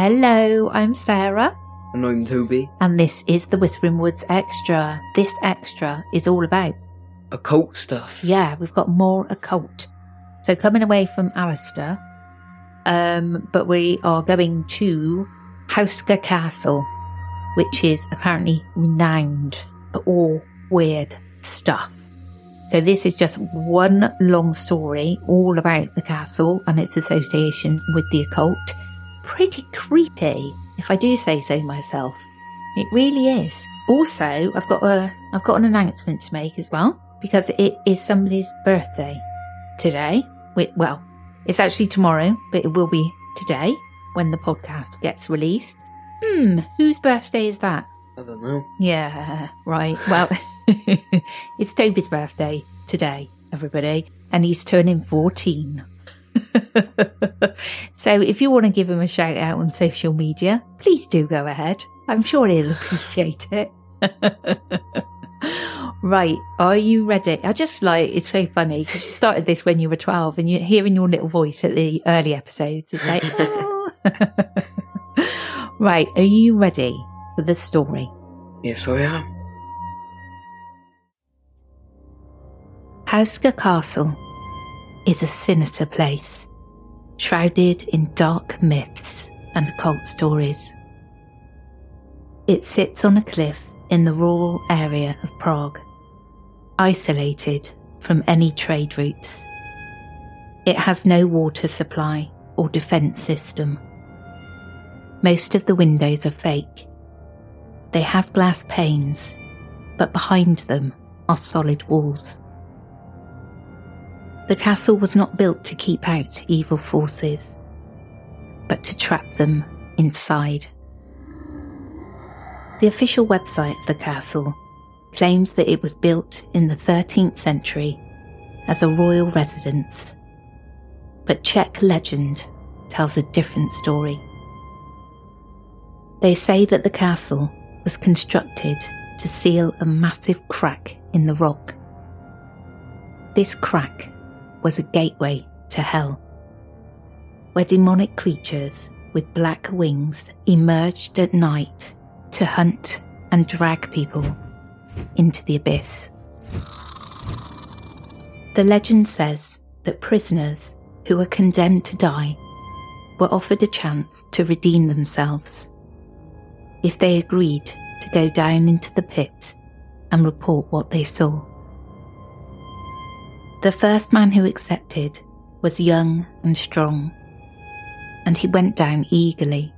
Hello, I'm Sarah, And I'm Toby. and this is the Whispering Woods Extra. This extra is all about, Occult stuff. yeah, we've got more occult. So coming away from Alistair, um, but we are going to Houska Castle, which is apparently renowned for all weird stuff. So this is just one long story all about the castle and its association with the occult. Pretty creepy, if I do say so myself. It really is. Also, I've got a I've got an announcement to make as well because it is somebody's birthday today. Well, it's actually tomorrow, but it will be today when the podcast gets released. Hmm, whose birthday is that? I don't know. Yeah, right. Well, it's Toby's birthday today, everybody, and he's turning 14. so if you want to give him a shout out on social media, please do go ahead. I'm sure he'll appreciate it. right, are you ready? I just like it's so funny because you started this when you were 12 and you're hearing your little voice at the early episodes. It's like, "Oh." right, are you ready for the story? Yes, I am. Houska Castle is a sinister place, shrouded in dark myths and occult stories. It sits on a cliff in the rural area of Prague, isolated from any trade routes. It has no water supply or defence system. Most of the windows are fake. They have glass panes, but behind them are solid walls. The castle was not built to keep out evil forces, but to trap them inside. The official website of the castle claims that it was built in the 13th century as a royal residence, but Czech legend tells a different story. They say that the castle was constructed to seal a massive crack in the rock. This crack was a gateway to hell, where demonic creatures with black wings emerged at night to hunt and drag people into the abyss. The legend says that prisoners who were condemned to die were offered a chance to redeem themselves if they agreed to go down into the pit and report what they saw. The first man who accepted was young and strong, and he went down eagerly.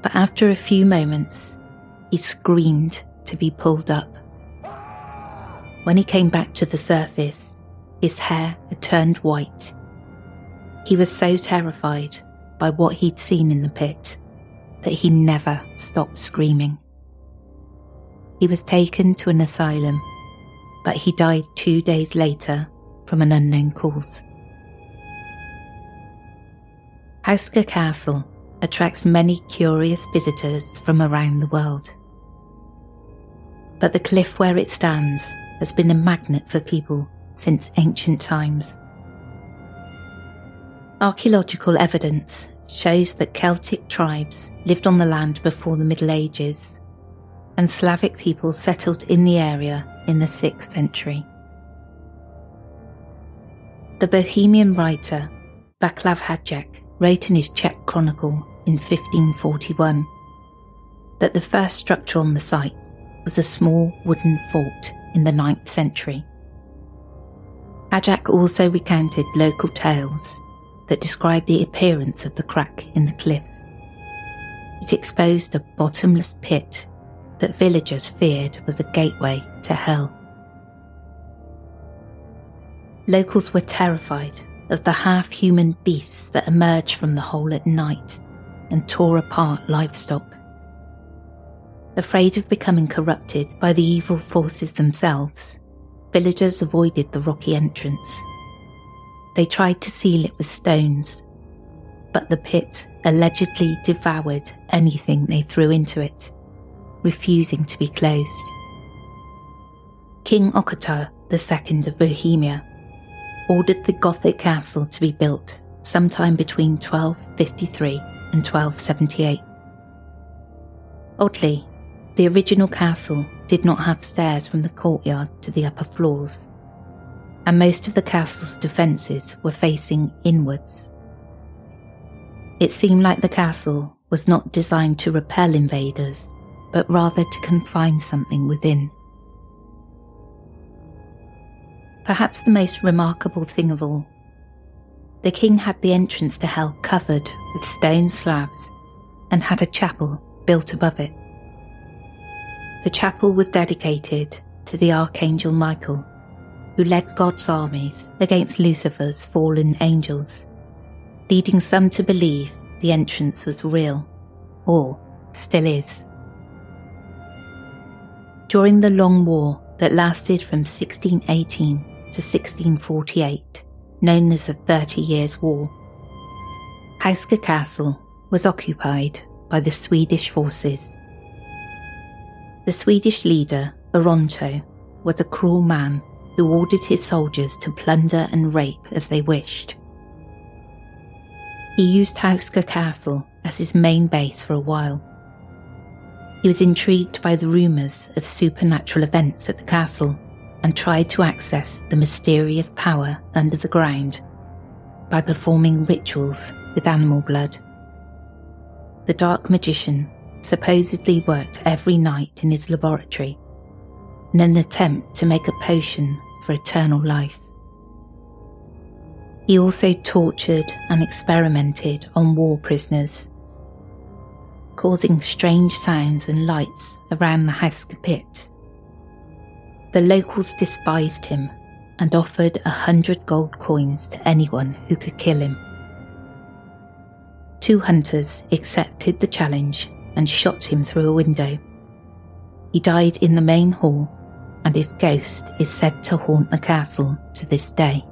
But after a few moments, he screamed to be pulled up. When he came back to the surface, his hair had turned white. He was so terrified by what he'd seen in the pit that he never stopped screaming. He was taken to an asylum, but he died two days later from an unknown cause. Houska Castle attracts many curious visitors from around the world. But the cliff where it stands has been a magnet for people since ancient times. Archaeological evidence shows that Celtic tribes lived on the land before the Middle Ages, and Slavic people settled in the area in the 6th century. The Bohemian writer Vaclav Hajduk wrote in his Czech chronicle in 1541 that the first structure on the site was a small wooden fort in the 9th century. Hajduk also recounted local tales that described the appearance of the crack in the cliff. It exposed a bottomless pit that villagers feared was a gateway to hell. Locals were terrified of the half human beasts that emerged from the hole at night and tore apart livestock. Afraid of becoming corrupted by the evil forces themselves, villagers avoided the rocky entrance. They tried to seal it with stones, but the pit allegedly devoured anything they threw into it, refusing to be closed. King Ottakar II of Bohemia ordered the Gothic castle to be built sometime between 1253 and 1278. Oddly, the original castle did not have stairs from the courtyard to the upper floors, and most of the castle's defences were facing inwards. It seemed like the castle was not designed to repel invaders, but rather to confine something within. Perhaps the most remarkable thing of all, the king had the entrance to hell covered with stone slabs and had a chapel built above it. The chapel was dedicated to the Archangel Michael, who led God's armies against Lucifer's fallen angels, leading some to believe the entrance was real, or still is. During the long war that lasted from 1618 to 1648, known as the Thirty Years' War, Houska Castle was occupied by the Swedish forces the Swedish leader, Oronto, was a cruel man who ordered his soldiers to plunder and rape as they wished. He used Houska Castle as his main base for a while. He was intrigued by the rumours of supernatural events at the castle and tried to access the mysterious power under the ground by performing rituals with animal blood. The dark magician supposedly worked every night in his laboratory in an attempt to make a potion for eternal life. He also tortured and experimented on war prisoners, causing strange sounds and lights around the Houska pit. The locals despised him and offered a hundred gold coins to anyone who could kill him. Two hunters accepted the challenge and shot him through a window. He died in the main hall, and his ghost is said to haunt the castle to this day.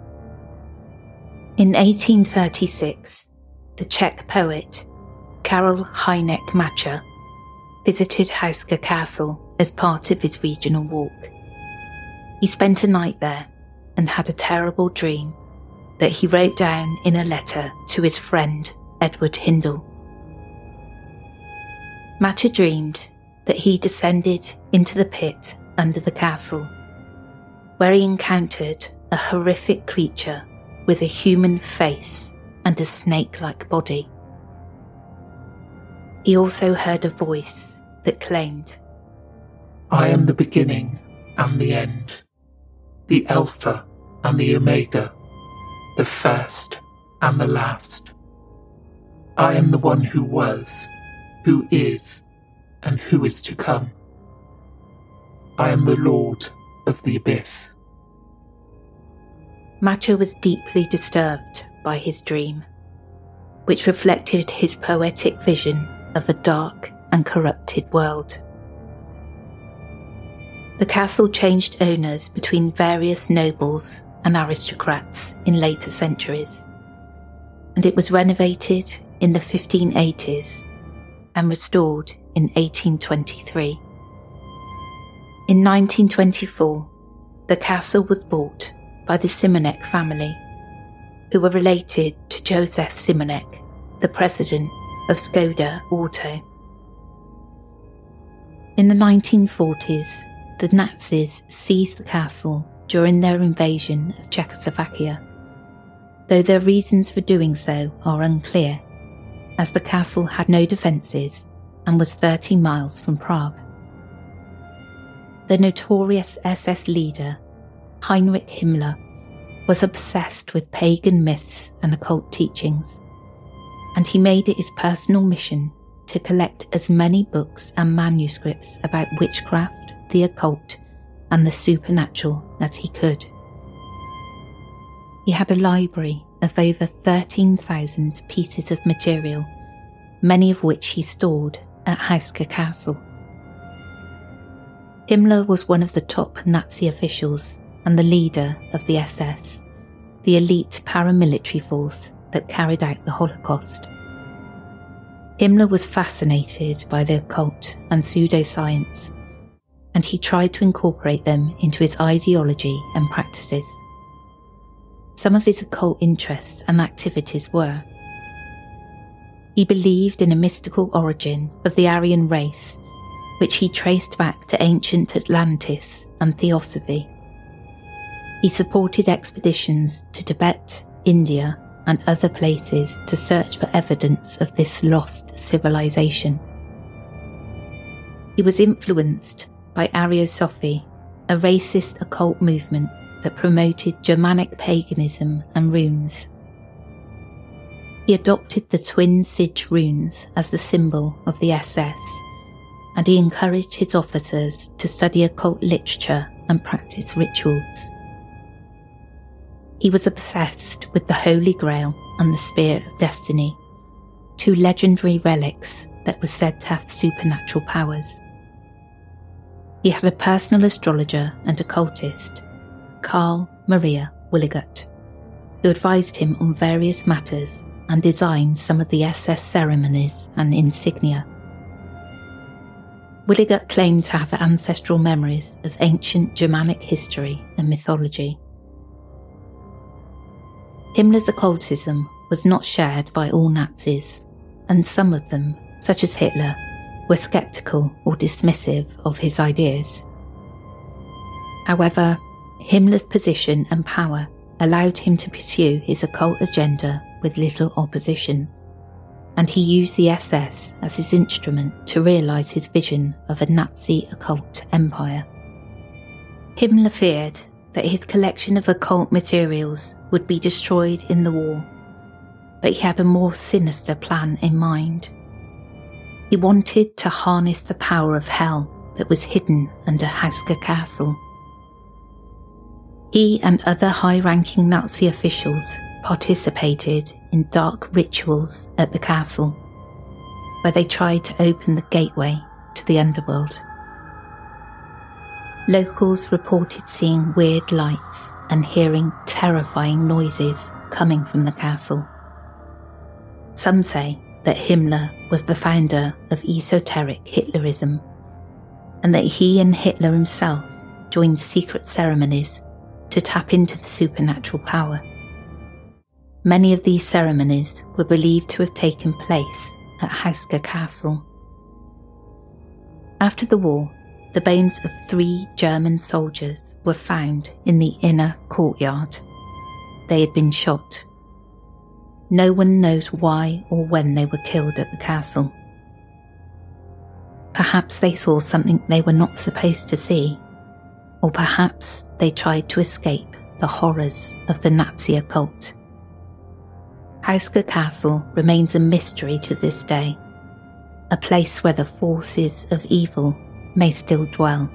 In 1836, the Czech poet Karel Hynek Mácha visited Houska Castle as part of his regional walk. He spent a night there and had a terrible dream that he wrote down in a letter to his friend Edward Hindle. Mácha dreamed that he descended into the pit under the castle, where he encountered a horrific creature with a human face and a snake like body. He also heard a voice that claimed, I am the beginning and the end, the Alpha and the Omega, the first and the last. I am the one who was, who is, and who is to come. I am the Lord of the Abyss. Mácha was deeply disturbed by his dream, which reflected his poetic vision of a dark and corrupted world. The castle changed owners between various nobles and aristocrats in later centuries, and it was renovated in the 1580s and restored in 1823. In 1924, the castle was bought by the Simonek family, who were related to Joseph Simonek, the president of Skoda Auto. In the 1940s, the Nazis seized the castle during their invasion of Czechoslovakia, though their reasons for doing so are unclear, as the castle had no defences and was 30 miles from Prague. The notorious SS leader, Heinrich Himmler, was obsessed with pagan myths and occult teachings, and he made it his personal mission to collect as many books and manuscripts about witchcraft the occult and the supernatural as he could. He had a library of over 13,000 pieces of material, many of which he stored at Houska Castle. Himmler was one of the top Nazi officials and the leader of the SS, the elite paramilitary force that carried out the Holocaust. Himmler was fascinated by the occult and pseudoscience and he tried to incorporate them into his ideology and practices. Some of his occult interests and activities were he believed in a mystical origin of the Aryan race, which he traced back to ancient Atlantis and Theosophy. He supported expeditions to Tibet, India, and other places to search for evidence of this lost civilization. He was influenced by Ariosophy, a racist occult movement that promoted Germanic paganism and runes. He adopted the twin Sig runes as the symbol of the SS, and he encouraged his officers to study occult literature and practice rituals. He was obsessed with the Holy Grail and the Spear of Destiny, two legendary relics that were said to have supernatural powers. He had a personal astrologer and occultist, Carl Maria Willigut, who advised him on various matters and designed some of the SS ceremonies and insignia. Willigut claimed to have ancestral memories of ancient Germanic history and mythology. Himmler's occultism was not shared by all Nazis, and some of them, such as Hitler, were sceptical or dismissive of his ideas. However, Himmler's position and power allowed him to pursue his occult agenda with little opposition, and he used the SS as his instrument to realise his vision of a Nazi occult empire. Himmler feared that his collection of occult materials would be destroyed in the war, but he had a more sinister plan in mind. He wanted to harness the power of hell that was hidden under Houska Castle. He and other high ranking Nazi officials participated in dark rituals at the castle, where they tried to open the gateway to the underworld. Locals reported seeing weird lights and hearing terrifying noises coming from the castle. Some say that Himmler was the founder of esoteric Hitlerism, and that he and Hitler himself joined secret ceremonies to tap into the supernatural power. Many of these ceremonies were believed to have taken place at Houska Castle. After the war, the bones of three German soldiers were found in the inner courtyard. They had been shot no one knows why or when they were killed at the castle. Perhaps they saw something they were not supposed to see, or perhaps they tried to escape the horrors of the Nazi occult Houska Castle remains a mystery to this day, a place where the forces of evil may still dwell.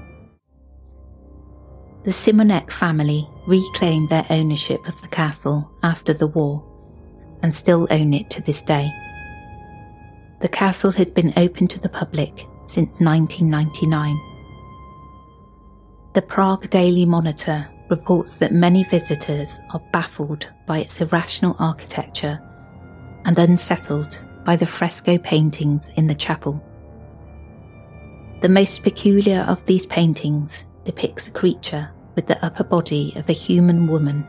The Simonek family reclaimed their ownership of the castle after the war and still own it to this day. The castle has been open to the public since 1999. The Prague Daily Monitor reports that many visitors are baffled by its irrational architecture and unsettled by the fresco paintings in the chapel. The most peculiar of these paintings depicts a creature with the upper body of a human woman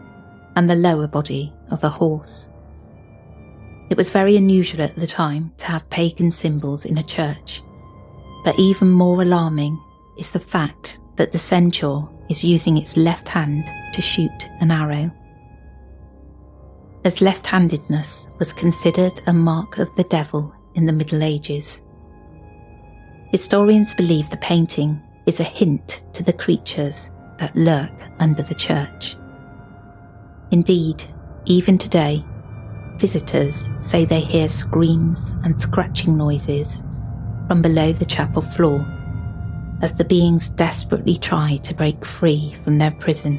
and the lower body of a horse. It was very unusual at the time to have pagan symbols in a church, but even more alarming is the fact that the centaur is using its left hand to shoot an arrow. As left handedness was considered a mark of the devil in the Middle Ages. Historians believe the painting is a hint to the creatures that lurk under the church. Indeed, even today, visitors say they hear screams and scratching noises from below the chapel floor as the beings desperately try to break free from their prison.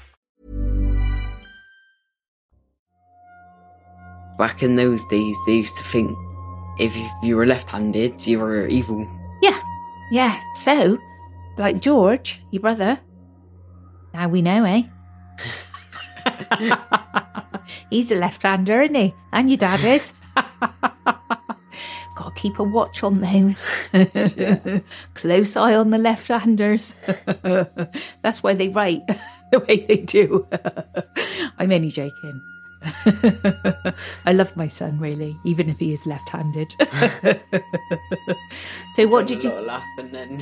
Back in those days, they used to think if you- were left-handed, you were evil. Yeah, yeah. So, like George, your brother. Now we know, eh? He's a left-hander, isn't he? And your dad is. Got to keep a watch on those. Close eye on the left-handers. That's why they write the way they do. I'm only joking. I love my son really, even if he is left-handed. so, what did you? laugh and then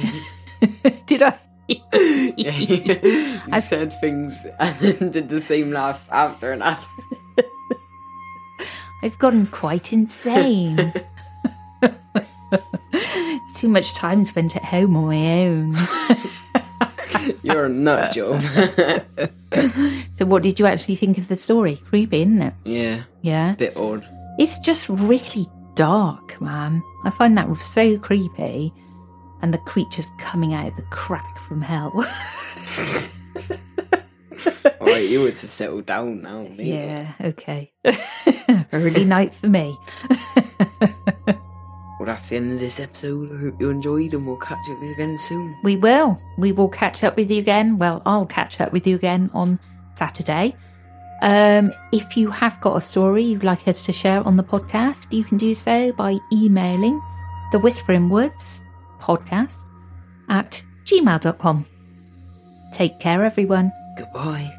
Did I? you said things and then did the same laugh after and after. I've gone quite insane. it's too much time spent at home on my own. You're a nut job. so, what did you actually think of the story? Creepy, isn't it? yeah, Yeah. bit odd. It's just really dark, man. I find that so creepy. And the creatures coming out of the crack from hell. Alright, you were to settle down now, mate. yeah, okay. Early night for me. That's the end of this episode. I hope you enjoyed and we'll catch up with you again soon. We will. We will catch up with you again. Well, I'll catch up with you again on Saturday. Um, if you have got a story you'd like us to share on the podcast, you can do so by emailing the Whispering Woods podcast at gmail.com. Take care, everyone. Goodbye.